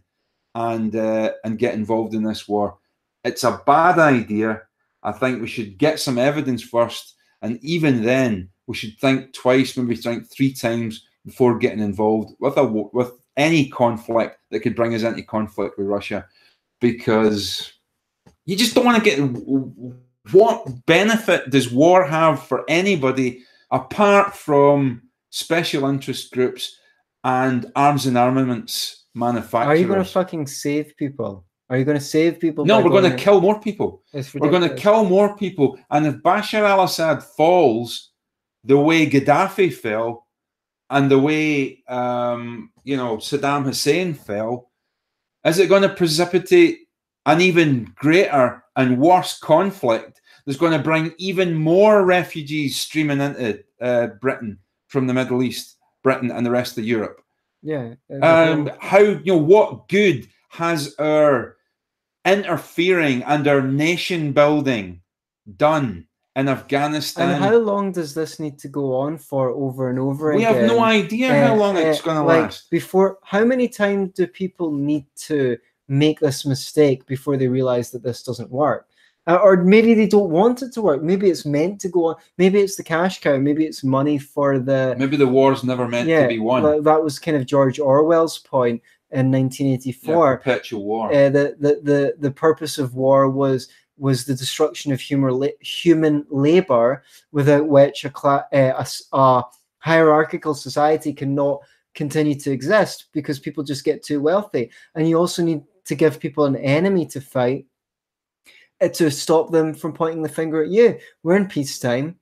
and uh, and get involved in this war. It's a bad idea. I think we should get some evidence first, and even then we should think twice, maybe think three times before getting involved with a with any conflict that could bring us into conflict with Russia, because you just don't want to get. What benefit does war have for anybody apart from special interest groups and arms and armaments manufacturers?
Are you going to fucking save people? Are you going to save people?
No, we're going to kill more people. We're going to kill more people. And if Bashar al Assad falls, the way Gaddafi fell and the way um, you know Saddam Hussein fell, is it going to precipitate an even greater and worse conflict that's going to bring even more refugees streaming into uh, Britain from the Middle East, Britain, and the rest of Europe?
Yeah.
Um, how you know what good has our interfering and our nation building done in Afghanistan.
And how long does this need to go on for over and over
we
again?
We have no idea uh, how long uh, it's going to like last.
Before, how many times do people need to make this mistake before they realize that this doesn't work? Uh, or maybe they don't want it to work. Maybe it's meant to go on. Maybe it's the cash cow. Maybe it's money for the.
Maybe the war's never meant yeah, to be won.
That was kind of George Orwell's point in 1984.
Yeah, perpetual war.
Uh, the, the the the purpose of war was was the destruction of human human labor, without which a, cla- uh, a, a hierarchical society cannot continue to exist because people just get too wealthy. And you also need to give people an enemy to fight uh, to stop them from pointing the finger at you. We're in peacetime.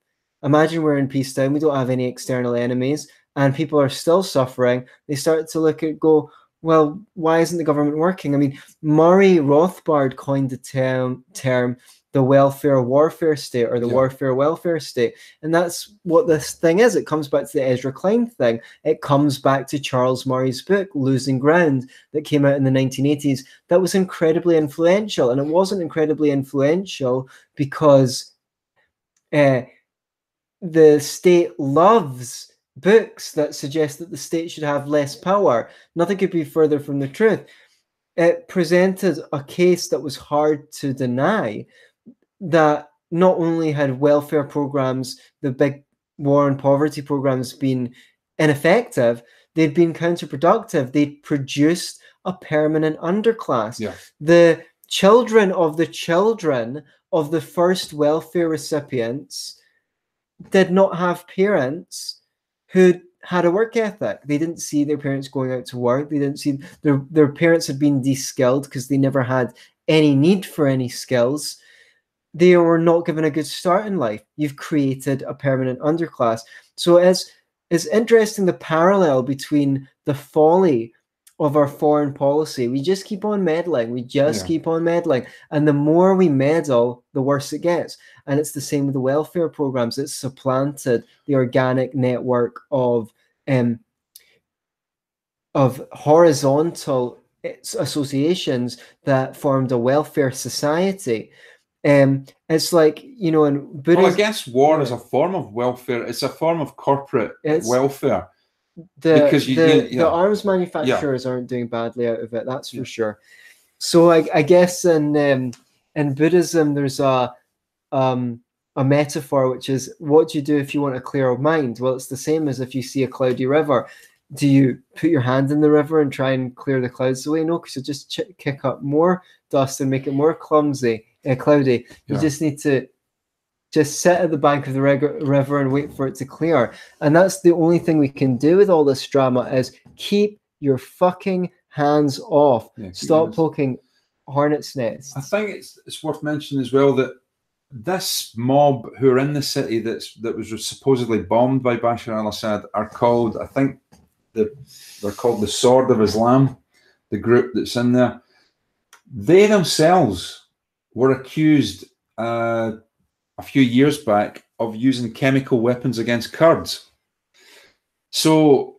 Imagine we're in peacetime. We don't have any external enemies, and people are still suffering. They start to look at go, well, why isn't the government working? I mean, Murray Rothbard coined the term term the welfare warfare state or the yeah. warfare welfare state. And that's what this thing is. It comes back to the Ezra Klein thing. It comes back to Charles Murray's book, Losing Ground, that came out in the 1980s. That was incredibly influential. And it wasn't incredibly influential because uh, the state loves books that suggest that the state should have less power. Nothing could be further from the truth. It presented a case that was hard to deny that not only had welfare programs, the big war on poverty programs, been ineffective, they'd been counterproductive. They'd produced a permanent underclass.
Yeah.
The children of the children of the first welfare recipients did not have parents who had a work ethic. They didn't see their parents going out to work. They didn't see their their parents had been de-skilled because they never had any need for any skills they were not given a good start in life. You've created a permanent underclass. So it's it's interesting the parallel between the folly of our foreign policy. We just keep on meddling. We just yeah. keep on meddling. And the more we meddle, the worse it gets. And it's the same with the welfare programs. It's supplanted the organic network of um, of horizontal eh, associations that formed a welfare society um, it's like you know, in
Buddhism, well, I guess war is a form of welfare. It's a form of corporate welfare.
The because you, the, you, the arms manufacturers yeah. aren't doing badly out of it. That's for yeah. sure. So I, I guess in um, in Buddhism, there's a um, a metaphor which is what do you do if you want a clear your mind? Well, it's the same as if you see a cloudy river. Do you put your hand in the river and try and clear the clouds away? No, because you just ch- kick up more dust and make it more clumsy uh, cloudy. You yeah. just need to just sit at the bank of the river and wait for it to clear. And that's the only thing we can do with all this drama is keep your fucking hands off. Yeah, Stop poking hornets' nests.
I think it's it's worth mentioning as well that this mob who are in the city that's that was supposedly bombed by Bashar al-Assad are called, I think, the they're called the Sword of Islam, the group that's in there. They themselves were accused uh, a few years back of using chemical weapons against Kurds. So,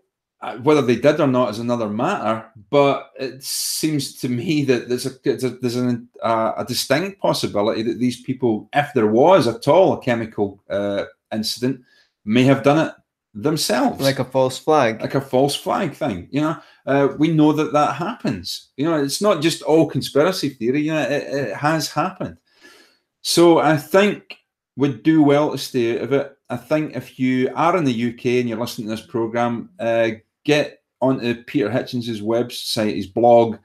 whether they did or not is another matter, but it seems to me that there's a, there's an, uh, a distinct possibility that these people, if there was at all a chemical uh, incident, may have done it themselves,
like a false flag,
like a false flag thing. You know, uh, we know that that happens. You know, it's not just all conspiracy theory. You know, it, it has happened. So I think we'd do well to stay out of it. I think if you are in the UK and you're listening to this program, uh, get onto Peter Hitchens's website, his blog,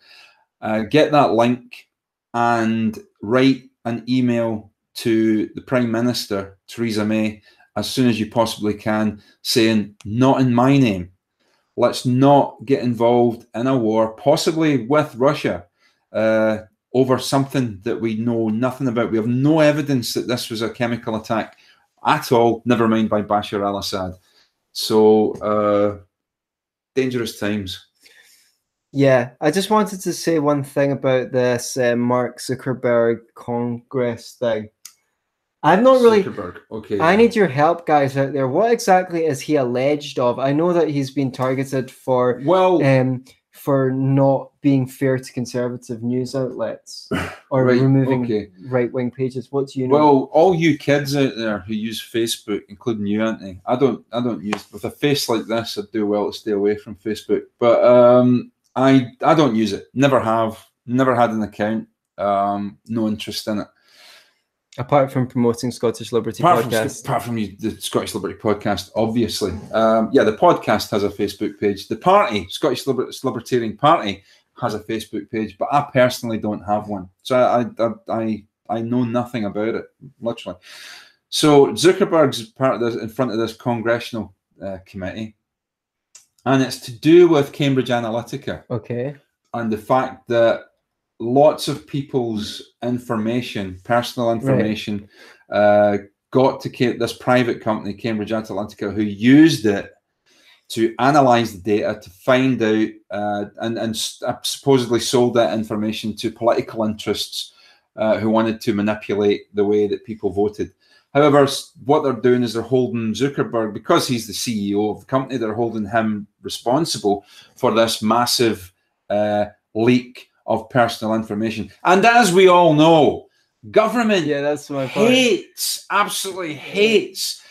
uh, get that link, and write an email to the Prime Minister Theresa May as soon as you possibly can, saying, Not in my name. Let's not get involved in a war, possibly with Russia, uh, over something that we know nothing about. We have no evidence that this was a chemical attack at all, never mind by Bashar al Assad. So, uh, dangerous times.
Yeah, I just wanted to say one thing about this uh, Mark Zuckerberg Congress thing. I'm not really. Okay. I need your help, guys out there. What exactly is he alleged of? I know that he's been targeted for
well,
um, for not being fair to conservative news outlets or right, removing okay. right wing pages. What do you know?
Well, all you kids out there who use Facebook, including you, Anthony, I don't. I don't use with a face like this. I'd do well to stay away from Facebook, but um, I I don't use it. Never have. Never had an account. Um, no interest in it.
Apart from promoting Scottish Liberty
apart
podcast,
from, apart from the Scottish Liberty podcast, obviously, um, yeah, the podcast has a Facebook page. The party, Scottish Liber- Libertarian Party, has a Facebook page, but I personally don't have one. So I, I, I, I know nothing about it, literally. So Zuckerberg's part of this in front of this congressional uh, committee, and it's to do with Cambridge Analytica
Okay.
and the fact that lots of people's information, personal information, uh, got to this private company, Cambridge Analytica, who used it to analyze the data to find out uh, and, and uh, supposedly sold that information to political interests uh, who wanted to manipulate the way that people voted. However, what they're doing is they're holding Zuckerberg, because he's the CEO of the company, they're holding him responsible for this massive uh, leak of personal information. And as we all know, government
Yeah, that's my point.
hates, absolutely hates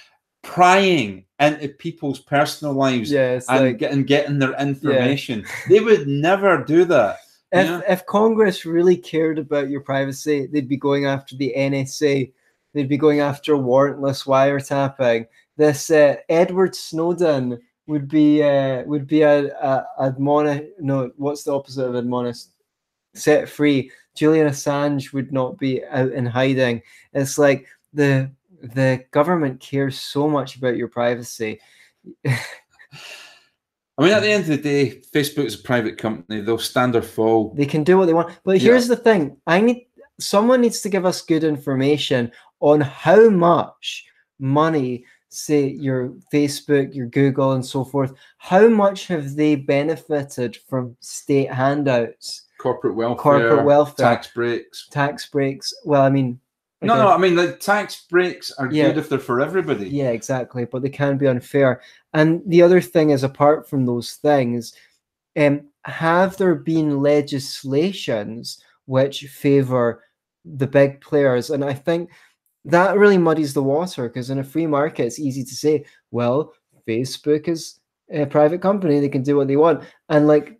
prying into people's personal lives
Yeah,
and
like
getting getting their information. They would never do that.
if,
yeah.
if Congress really cared about your privacy, they'd be going after the NSA. They'd be going after warrantless wiretapping. This uh, Edward Snowden would be uh, would be a, a admonish. No, what's the opposite of admonish? Set free. Julian Assange would not be out in hiding. It's like the the government cares so much about your privacy.
I mean, at the end of the day, Facebook is a private company. They'll stand or fall.
They can do what they want. But
Yeah.
here's the thing: I need someone needs to give us good information on how much money, say your Facebook, your Google, and so forth, how much have they benefited from state handouts,
Corporate welfare,
corporate welfare,
tax breaks.
tax breaks? Well, I mean,
No, no, I mean, the tax breaks are
Yeah.
good if they're for everybody.
Yeah, exactly. But they can be unfair. And the other thing is, apart from those things, um, have there been legislations which favour the big players? And I think that really muddies the water because in a free market, it's easy to say, well, Facebook is a private company; they can do what they want, and like,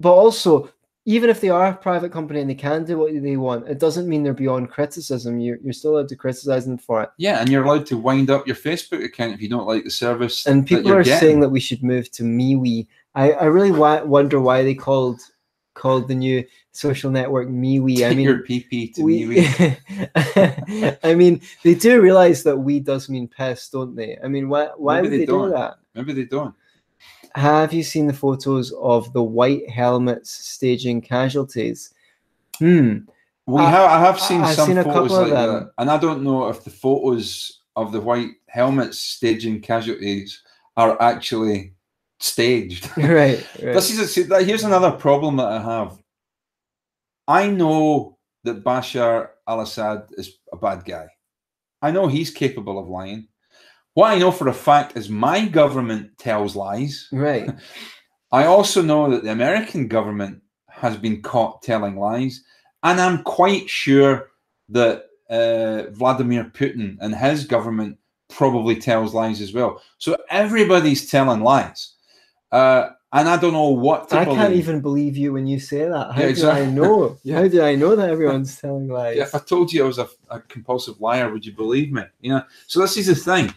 but also. Even if they are a private company and they can do what they want, it doesn't mean they're beyond criticism. You're, you're still allowed to criticize them for it.
Yeah, and you're allowed to wind up your Facebook account if you don't like the service.
and people are
getting.
saying that we should move to MeWe. I, I really wa- wonder why they called called the new social network MeWe. I mean,
your PP to
we,
me.
I mean, they do realize that we does mean piss, don't they? I mean, why why
Maybe
would
they
they, do that?
Maybe they don't.
Have you seen the photos of the white helmets staging casualties? Hmm.
We
I-
have. I have seen
I've
some
seen
photos like that, and I don't know if the photos of the white helmets staging casualties are actually staged.
Right. right.
This is a, here's another problem that I have. I know that Bashar al-Assad is a bad guy. I know he's capable of lying. What I know for a fact is my government tells lies.
right.
I also know that the American government has been caught telling lies, and I'm quite sure that uh, Vladimir Putin and his government probably tells lies as well. So everybody's telling lies, uh, and I don't know what to
I
believe.
can't even believe you when you say that. How
Yeah,
do I know?
Yeah.
How do I know that everyone's telling lies?
If I told you I was a, a compulsive liar, would you believe me? You know. So this is the thing.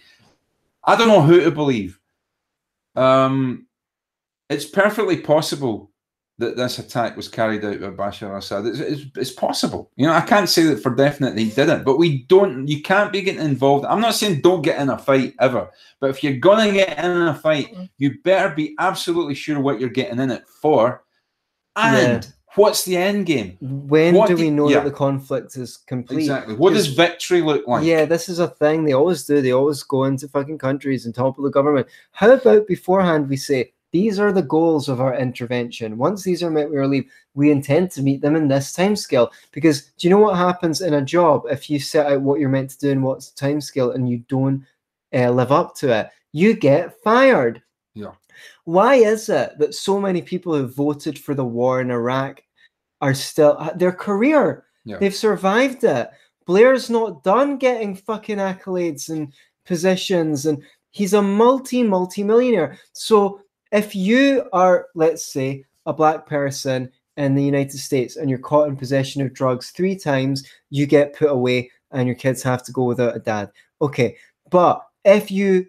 I don't know who to believe. Um, it's perfectly possible that this attack was carried out by Bashar al-Assad. It's, it's, it's possible. You know, I can't say that for definite he didn't, but we don't. You can't be getting involved. I'm not saying don't get in a fight ever, but if you're gonna get in a fight, you better be absolutely sure what you're getting in it for, and what's the end game.
When
What
do we know
yeah.
that the conflict is complete?
Exactly. What does victory look like?
Yeah, this is a thing they always do. They always go into fucking countries and topple the government. How about beforehand we say these are the goals of our intervention. Once these are met, we are leave. We intend to meet them in this time scale. Because do you know what happens in a job if you set out what you're meant to do and what's the time scale and you don't uh, live up to it? You get fired.
Yeah.
Why is it that so many people who voted for the war in Iraq are still uh, their career?
Yeah.
They've survived it. Blair's not done getting fucking accolades and positions, and he's a multi multi millionaire. So if you are, let's say, a black person in the United States and you're caught in possession of drugs three times, you get put away and your kids have to go without a dad. Okay, but if you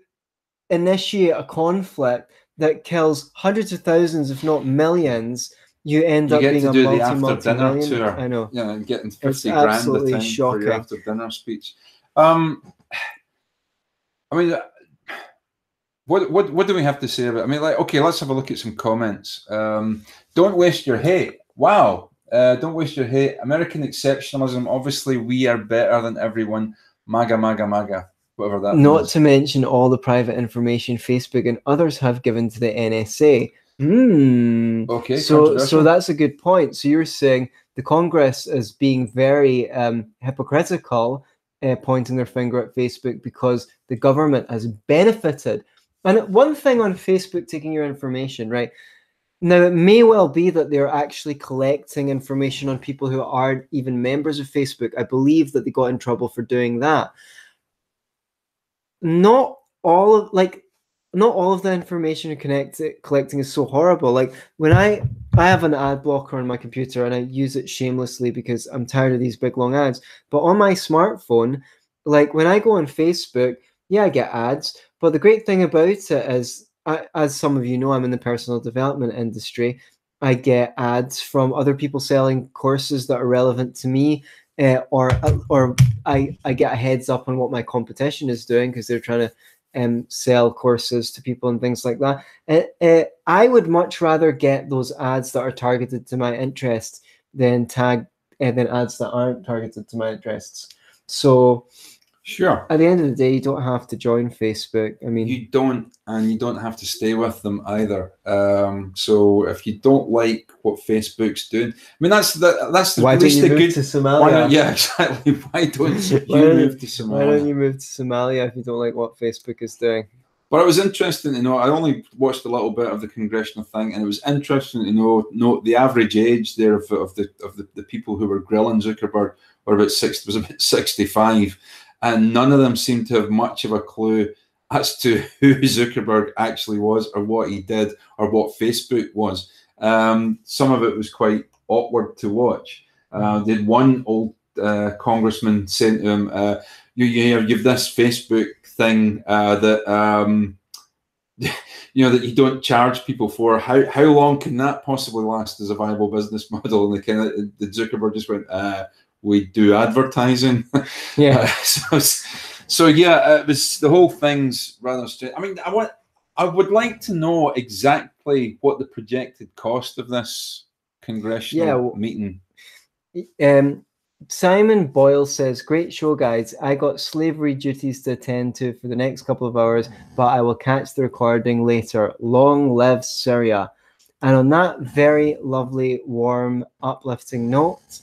initiate a conflict that kills hundreds of thousands, if not millions, you end
You
up being
to
a multi
after
multi
dinner tour.
I know.
Yeah, and getting
It's
fifty grand a time for your after dinner speech. Um, I mean, what what what do we have to say about? I mean, like, okay, let's have a look at some comments. Um, don't waste your hate. Wow, uh, don't waste your hate. American exceptionalism. Obviously, we are better than everyone. MAGA, MAGA, MAGA. Whatever that.
Not
means.
to mention all the private information Facebook and others have given to the NSA. Hmm.
Okay.
so so that's a good point. So you're saying the congress is being very um, hypocritical uh, pointing their finger at facebook because the government has benefited. And one thing on facebook taking your information right? Now it may well be that they're actually collecting information on people who aren't even members of facebook. I believe that they got in trouble for doing that. Not all of like not all of the information you're connect, collecting is so horrible. Like when I I have an ad blocker on my computer and I use it shamelessly because I'm tired of these big long ads. But on my smartphone, like when I go on Facebook, yeah, I get ads. But the great thing about it is, I, as some of you know, I'm in the personal development industry. I get ads from other people selling courses that are relevant to me, uh, or or I I get a heads up on what my competition is doing because they're trying to um, sell courses to people and things like that. Uh, I would much rather get those ads that are targeted to my interests than tag uh, than ads that aren't targeted to my interests. So
sure.
at the end of the day, you don't have to join Facebook. I mean,
You don't, and you don't have to stay with them either. Um, so if you don't like what Facebook's doing, I mean that's the that's the,
why
at
don't
least
you
the
move
good.
to Somalia?
don't, yeah, exactly. Why don't you
Why
move to Somalia?
Why don't you move to Somalia if you don't like what Facebook is doing?
But it was interesting to know. I only watched a little bit of the congressional thing, and it was interesting to know know the average age there of, of the of the, the people who were grilling Zuckerberg were about six was about sixty five, and none of them seemed to have much of a clue as to who Zuckerberg actually was, or what he did, or what Facebook was. Um, some of it was quite awkward to watch. Uh, did one old uh, congressman say to him, uh, "You, you have you've this Facebook thing uh, that um, you know that you don't charge people for. How how long can that possibly last as a viable business model?" And the kind of the Zuckerberg just went, uh, "We do advertising."
Yeah.
Uh, so, so yeah, it was the whole thing's rather strange. I mean, I want, I would like to know exactly what the projected cost of this congressional
Yeah, well-
meeting.
Um, Simon Boyle says, "Great show, guys. I got slavery duties to attend to for the next couple of hours, but I will catch the recording later. Long live Syria!" And on that very lovely, warm, uplifting note,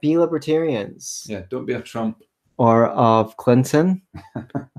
be libertarians
Yeah, don't be a Trump.
or of Clinton